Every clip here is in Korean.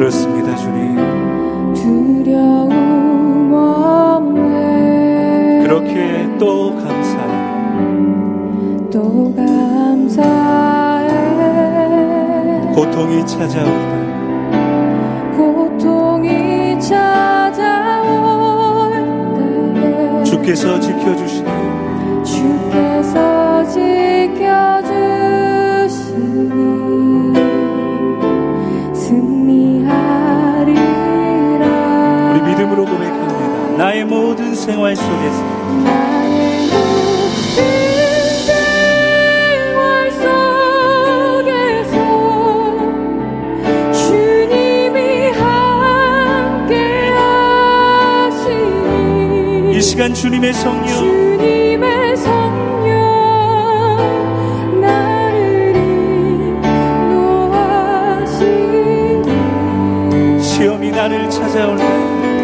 그렇습니다, 주님. 두려움 없네 그렇게 또 감사해. 또 감사해 고통이 찾아올 때 고통이 찾아올 때 주께서 지켜주시니 믿음으로 고백합니다. 나의 모든 생활 속에서. 이 시간 주님의 성령. 주님의 성령 나를 인도하시니 시험이 나를 찾아올 때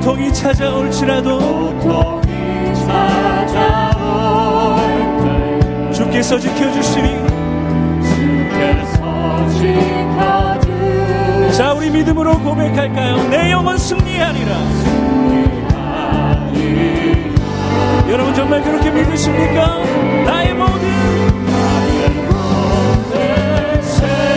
고통이 찾아올지라도 고통이 찾아올 때 주께서 지켜주시니 주께서 지켜주시니 자 우리 믿음으로 고백할까요? 내 영혼 승리하리라. 여러분 정말 그렇게 믿으십니까? 나의 모든 생활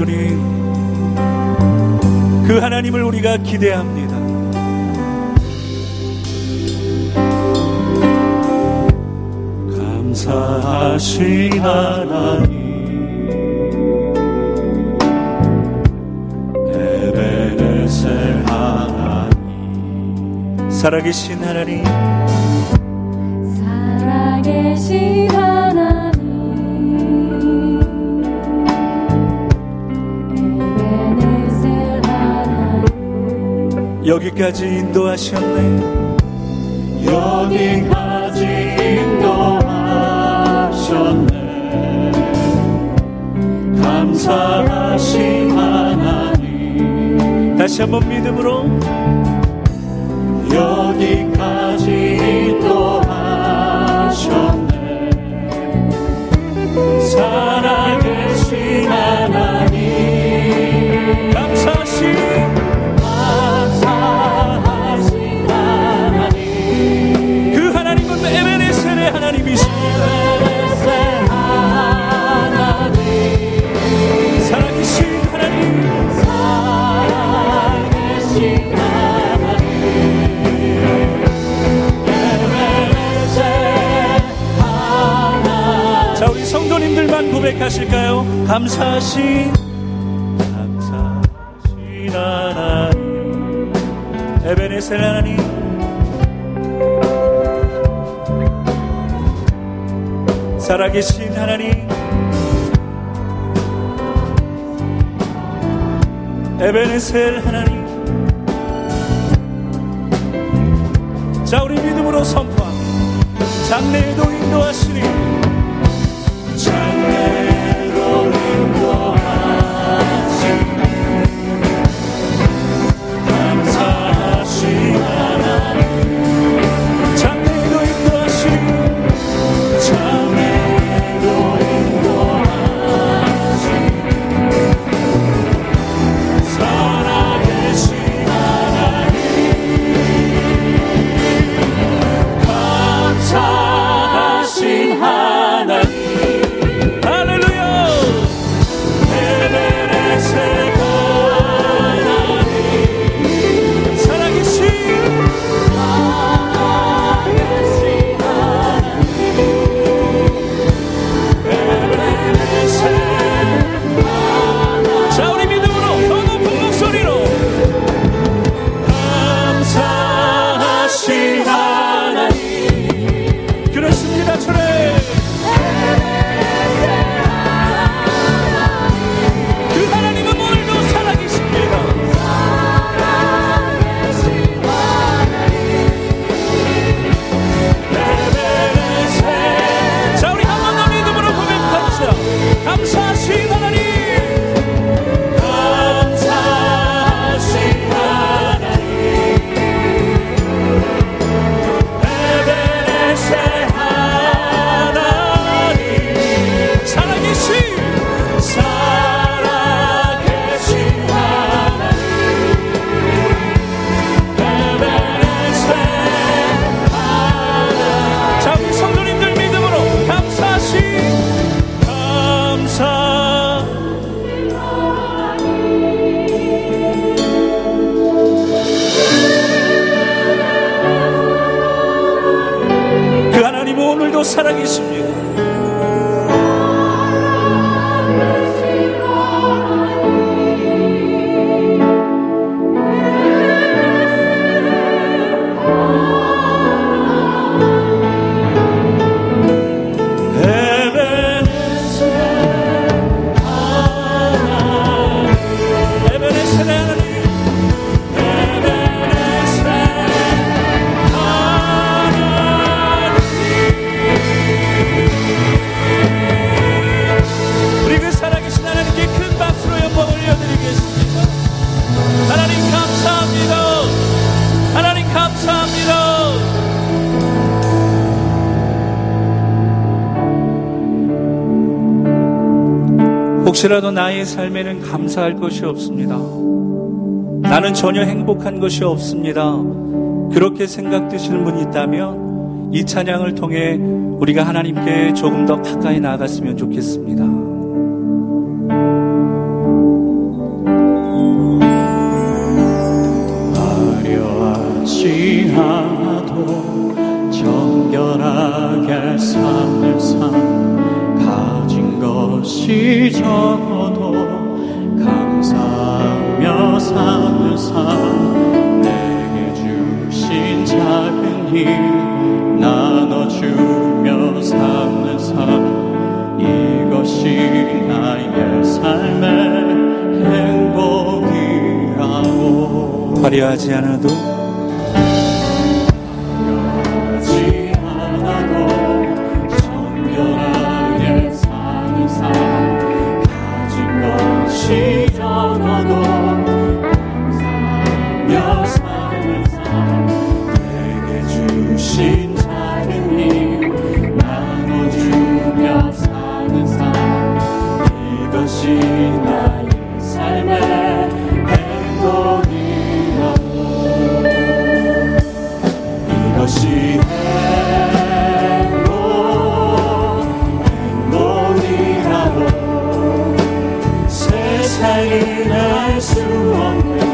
주님. 그 하나님을 우리가 기대합니다. 감사하신 하나님. 살아계신 하나님. 살아계신 하나님 여기까지 인도하셨네. 여기까지 인도하셨네. 감사하신 하나님. 다시 한번 믿음으로. 여기까지 인도하셨네. 살아계신 하나님. 감사하신 고백하실까요? 감사하신 감사하신 하나님. 에베네셀 하나님. 살아계신 하나님. 에베네셀 하나님. 자 우리 믿음으로 선포합니다. 장래에도 인도하시니 혹시라도 나의 삶에는 감사할 것이 없습니다. 나는 전혀 행복한 것이 없습니다. 그렇게 생각되시는 분이 있다면 이 찬양을 통해 우리가 하나님께 조금 더 가까이 나아갔으면 좋겠습니다. 화려하지 않아도 정결하게 삶을 산 가진 것이 적어도 감사하며 사는 삶. 내게 주신 작은 힘 나눠주며 사는 삶. 이것이 나의 삶의 행복이라고. 화려하지 않아도 사를 알 수 없는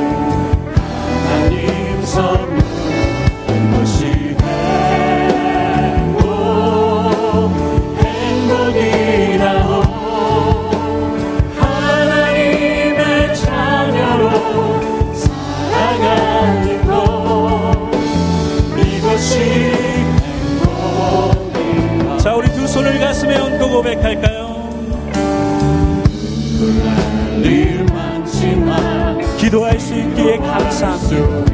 기도할 수 있기에 감사합니다.